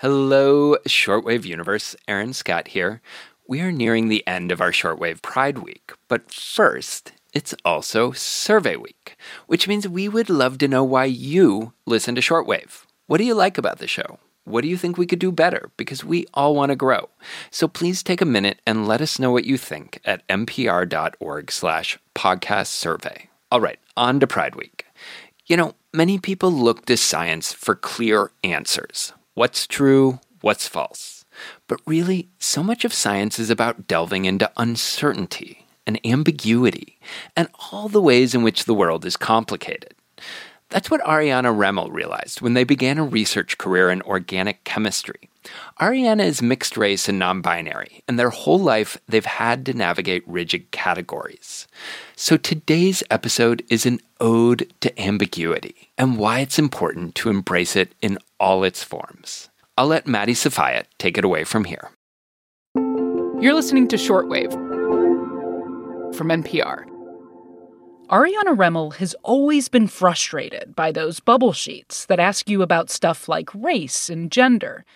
Hello, Shortwave Universe. Aaron Scott here. We are nearing the end of our Shortwave Pride Week, but first, it's also Survey Week, which means we would love to know why you listen to Shortwave. What do you like about the show? What do you think we could do better? Because we all want to grow. So please take a minute and let us know what you think at npr.org slash podcast survey. All right, on to Pride Week. You know, many people look to science for clear answers. What's true? What's false? But really, so much of science is about delving into uncertainty and ambiguity and all the ways in which the world is complicated. That's what Ariana Remmel realized when they began a research career in organic chemistry. Ariana is mixed race and non binary, and their whole life they've had to navigate rigid categories. So today's episode is an ode to ambiguity and why it's important to embrace it in all its forms. I'll let Maddie Sofia take it away from here. You're listening to Shortwave from NPR. Ariana Remmel has always been frustrated by those bubble sheets that ask you about stuff like race and gender.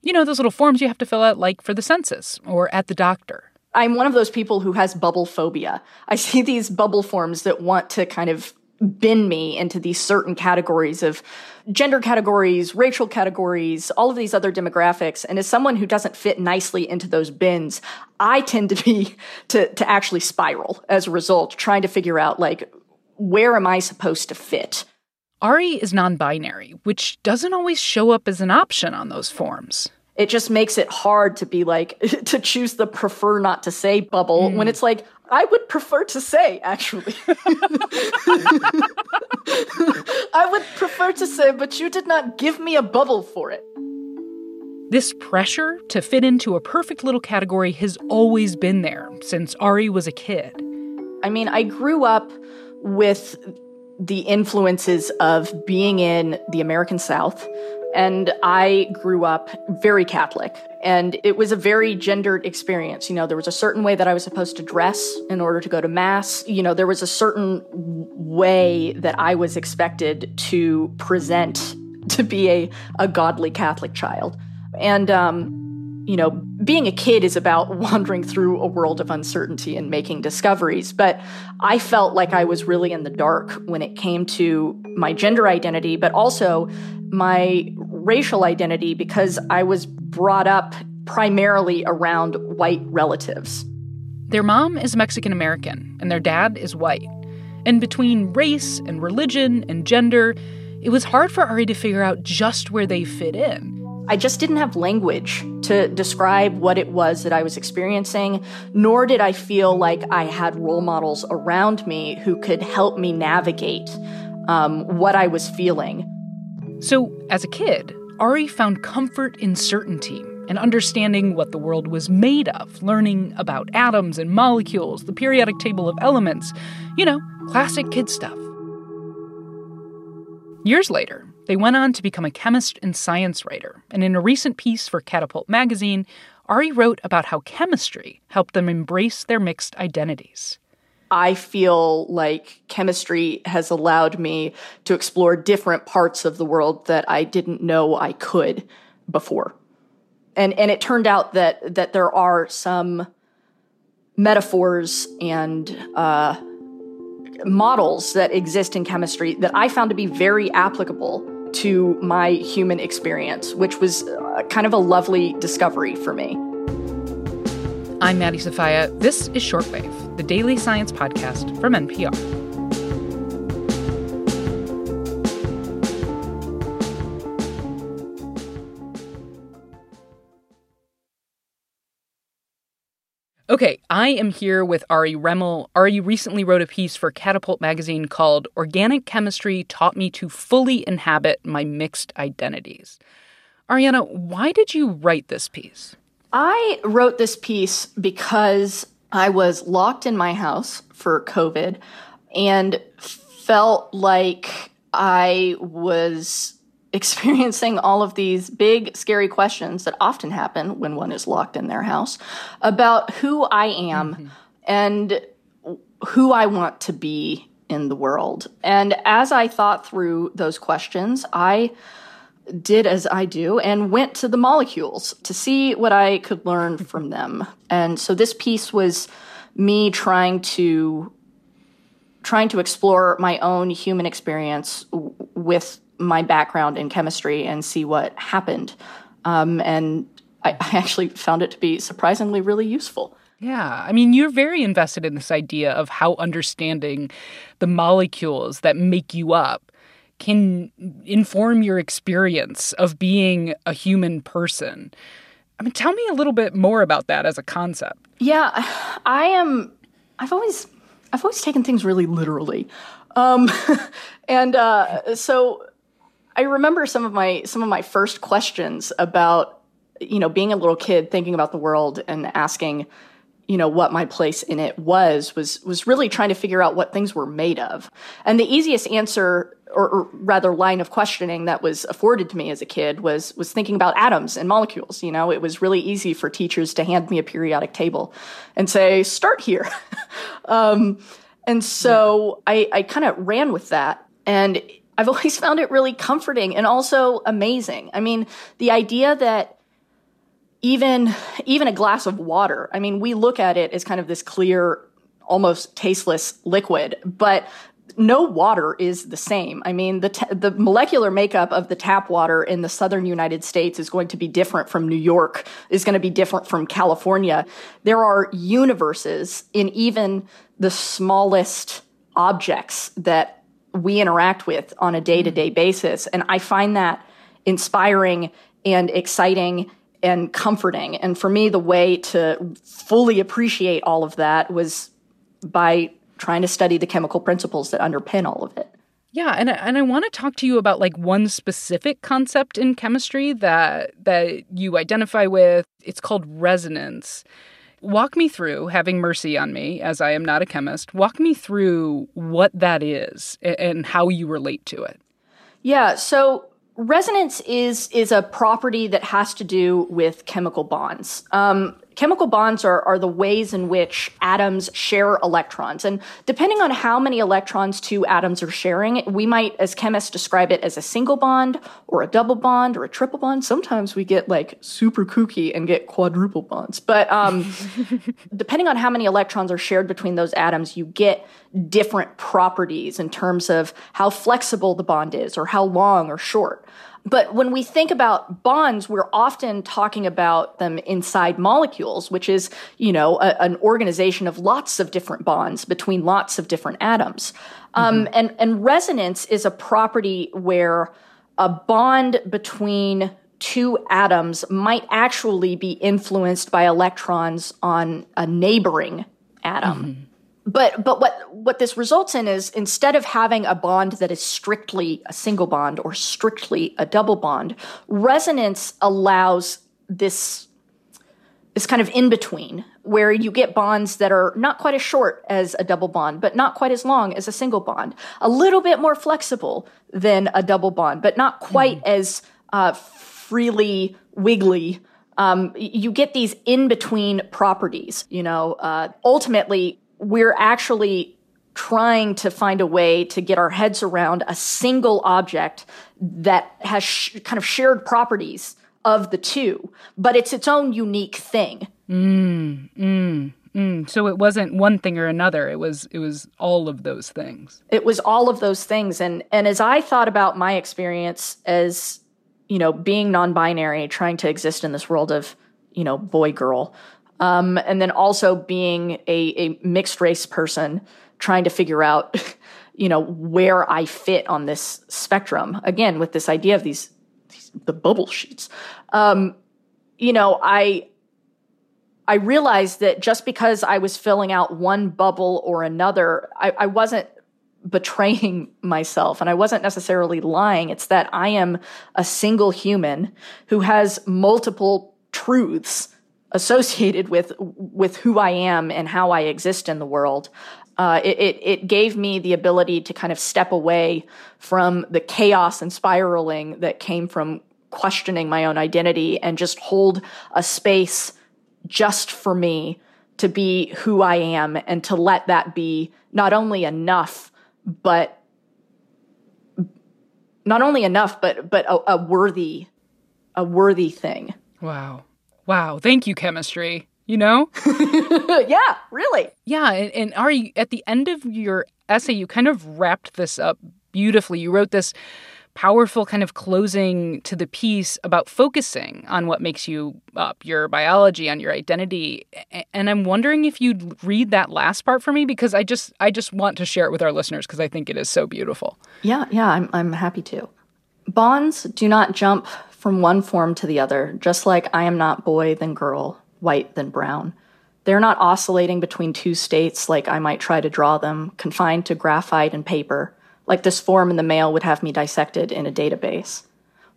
You know, those little forms you have to fill out, like for the census or at the doctor. I'm one of those people who has bubble phobia. I see these bubble forms that want to kind of bin me into these certain categories of gender categories, racial categories, all of these other demographics. And as someone who doesn't fit nicely into those bins, I tend to be to to actually spiral as a result, trying to figure out like where am I supposed to fit? Ari is non-binary, which doesn't always show up as an option on those forms it just makes it hard to be like to choose the prefer not to say bubble mm. when it's like I would prefer to say actually. I would prefer to say but you did not give me a bubble for it. This pressure to fit into a perfect little category has always been there since Ari was a kid. I mean, I grew up with the influences of being in the American South and I grew up very Catholic. And it was a very gendered experience. You know, there was a certain way that I was supposed to dress in order to go to Mass. You know, there was a certain way that I was expected to present to be a, a godly Catholic child. And, um, you know, being a kid is about wandering through a world of uncertainty and making discoveries. But I felt like I was really in the dark when it came to my gender identity, but also my racial identity because I was brought up primarily around white relatives. Their mom is Mexican American and their dad is white. And between race and religion and gender, it was hard for Ari to figure out just where they fit in. I just didn't have language to describe what it was that I was experiencing, nor did I feel like I had role models around me who could help me navigate um, what I was feeling. So, as a kid, Ari found comfort in certainty and understanding what the world was made of, learning about atoms and molecules, the periodic table of elements, you know, classic kid stuff. Years later, they went on to become a chemist and science writer, and in a recent piece for Catapult magazine, Ari wrote about how chemistry helped them embrace their mixed identities. I feel like chemistry has allowed me to explore different parts of the world that I didn't know I could before. And and it turned out that that there are some metaphors and uh, models that exist in chemistry that I found to be very applicable to my human experience, which was uh, kind of a lovely discovery for me. I'm Maddie Sofia. This is Shortwave, the daily science podcast from NPR. Okay, I am here with Ari Remmel. Ari recently wrote a piece for Catapult magazine called Organic Chemistry Taught Me to Fully Inhabit My Mixed Identities. Ariana, why did you write this piece? I wrote this piece because I was locked in my house for COVID and felt like I was experiencing all of these big, scary questions that often happen when one is locked in their house about who I am mm-hmm. and who I want to be in the world. And as I thought through those questions, I did as I do and went to the molecules to see what I could learn from them. And so this piece was me trying to trying to explore my own human experience w- with my background in chemistry and see what happened. Um, and I, I actually found it to be surprisingly really useful. Yeah. I mean, you're very invested in this idea of how understanding the molecules that make you up can inform your experience of being a human person. I mean, tell me a little bit more about that as a concept. Yeah, I am. I've always, I've always taken things really literally, um, and uh, so I remember some of my some of my first questions about, you know, being a little kid, thinking about the world and asking, you know, what my place in it was was was really trying to figure out what things were made of, and the easiest answer or, or, rather line of questioning that was afforded to me as a kid was was thinking about atoms and molecules you know? It was really easy for teachers to hand me a periodic table and say start here. Um, and so yeah. i, I kind of ran with that. And i've always found it really comforting and also amazing. I mean the idea that even even a glass of water i mean we look at it as kind of this clear almost tasteless liquid but no water is the same. I mean, the t- the molecular makeup of the tap water in the southern United States is going to be different from New York, is going to be different from California. There are universes in even the smallest objects that we interact with on a day-to-day basis, and I find that inspiring and exciting and comforting. And for me, the way to fully appreciate all of that was by trying to study the chemical principles that underpin all of it. Yeah, and and I want to talk to you about like one specific concept in chemistry that that you identify with. It's called resonance. Walk me through, having mercy on me as I am not a chemist. Walk me through what that is and how you relate to it. Yeah, so resonance is is a property that has to do with chemical bonds. Um, chemical bonds are, are the ways in which atoms share electrons. And depending on how many electrons two atoms are sharing, we might, as chemists, describe it as a single bond or a double bond or a triple bond. Sometimes we get like super kooky and get quadruple bonds. But um, depending on how many electrons are shared between those atoms, you get different properties in terms of how flexible the bond is or how long or short. But when we think about bonds, we're often talking about them inside molecules, which is, you know, a, an organization of lots of different bonds between lots of different atoms. Um, mm-hmm. and, and resonance is a property where a bond between two atoms might actually be influenced by electrons on a neighboring atom. Mm-hmm but but what what this results in is instead of having a bond that is strictly a single bond or strictly a double bond, resonance allows this this kind of in between where you get bonds that are not quite as short as a double bond, but not quite as long as a single bond, a little bit more flexible than a double bond, but not quite mm. as uh, freely wiggly. Um, you get these in between properties. You know, uh, ultimately, we're actually trying to find a way to get our heads around a single object that has sh- kind of shared properties of the two, but it's its own unique thing. Mm, mm, mm. So it wasn't one thing or another. It was it was all of those things. It was all of those things, and and as I thought about my experience as you know being non-binary, trying to exist in this world of you know boy girl, um, and then also being a, a mixed race person trying to figure out you know where i fit on this spectrum. Again with this idea of these, these the bubble sheets. Um, you know i i realized that just because i was filling out one bubble or another i, I wasn't betraying myself. And I wasn't necessarily lying. It's that I am a single human who has multiple truths associated with with who I am and how I exist in the world. Uh, it, it, it gave me the ability to kind of step away from the chaos and spiraling that came from questioning my own identity and just hold a space just for me to be who I am and to let that be not only enough, but not only enough, but but a, a worthy a worthy thing. Wow. Wow. Thank you, chemistry. You know? yeah, really. Yeah. And, and Ari, at the end of your essay, you kind of wrapped this up beautifully. You wrote this powerful kind of closing to the piece about focusing on what makes you up, your biology, on your identity. And I'm wondering if you'd read that last part for me because I just I just want to share it with our listeners because I think it is so beautiful. Yeah, yeah, I'm I'm happy to. Bonds do not jump from one form to the other, just like I am not boy then girl, white then brown. They're not oscillating between two states like I might try to draw them, confined to graphite and paper like this form in the mail would have me dissected in a database.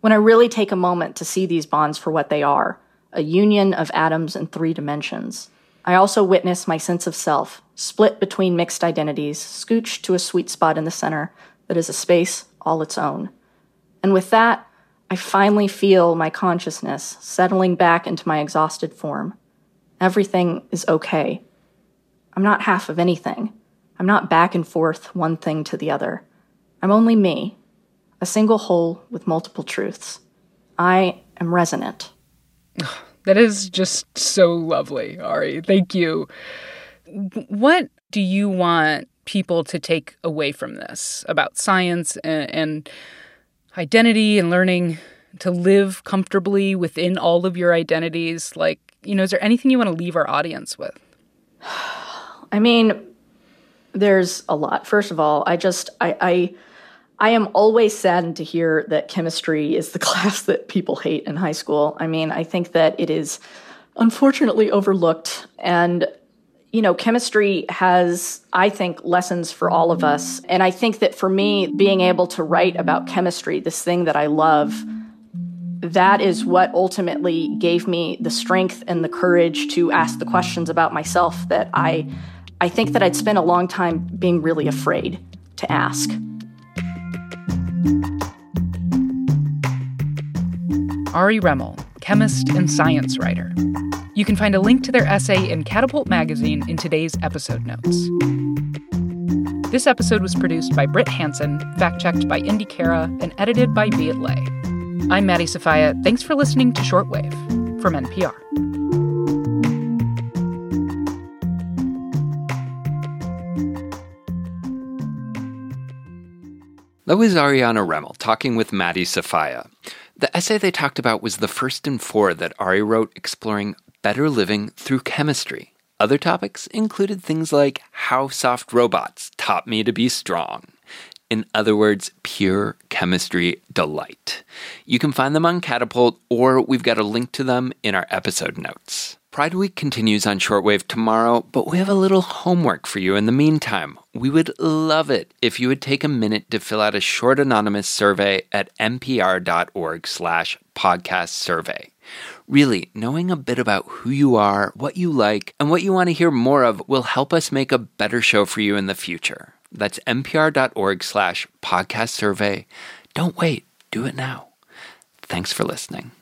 When I really take a moment to see these bonds for what they are a union of atoms in three dimensions, I also witness my sense of self split between mixed identities, scooched to a sweet spot in the center that is a space all its own. And with that, I finally feel my consciousness settling back into my exhausted form. Everything is okay. I'm not half of anything. I'm not back and forth one thing to the other. I'm only me, a single whole with multiple truths. I am resonant. That is just so lovely, Ari. Thank you. What do you want people to take away from this about science and, and identity and learning to live comfortably within all of your identities? Like, you know, is there anything you want to leave our audience with? I mean, there's a lot. First of all, I just I, I I am always saddened to hear that chemistry is the class that people hate in high school. I mean, I think that it is unfortunately overlooked. And, you know, chemistry has, I think, lessons for all of us. And I think that for me, being able to write about chemistry, this thing that I love, that is what ultimately gave me the strength and the courage to ask the questions about myself that I, I think that I'd spent a long time being really afraid to ask. Ari Remmel, chemist and science writer. You can find a link to their essay in Catapult Magazine in today's episode notes. This episode was produced by Brit Hanson, fact checked by Indi Khera, and edited by Viet Le. I'm Maddie Sofia. Thanks for listening to Shortwave from NPR. That was Ariana Remmel talking with Maddie Sofia. The essay they talked about was the first in four that Ari wrote exploring better living through chemistry. Other topics included things like how soft robots taught me to be strong. In other words, pure chemistry delight. You can find them on Catapult, or we've got a link to them in our episode notes. Pride Week continues on shortwave tomorrow, but we have a little homework for you in the meantime. We would love it if you would take a minute to fill out a short anonymous survey at npr.org slash podcast survey. Really, knowing a bit about who you are, what you like, and what you want to hear more of will help us make a better show for you in the future. That's npr.org slash podcast survey. Don't wait, do it now. Thanks for listening.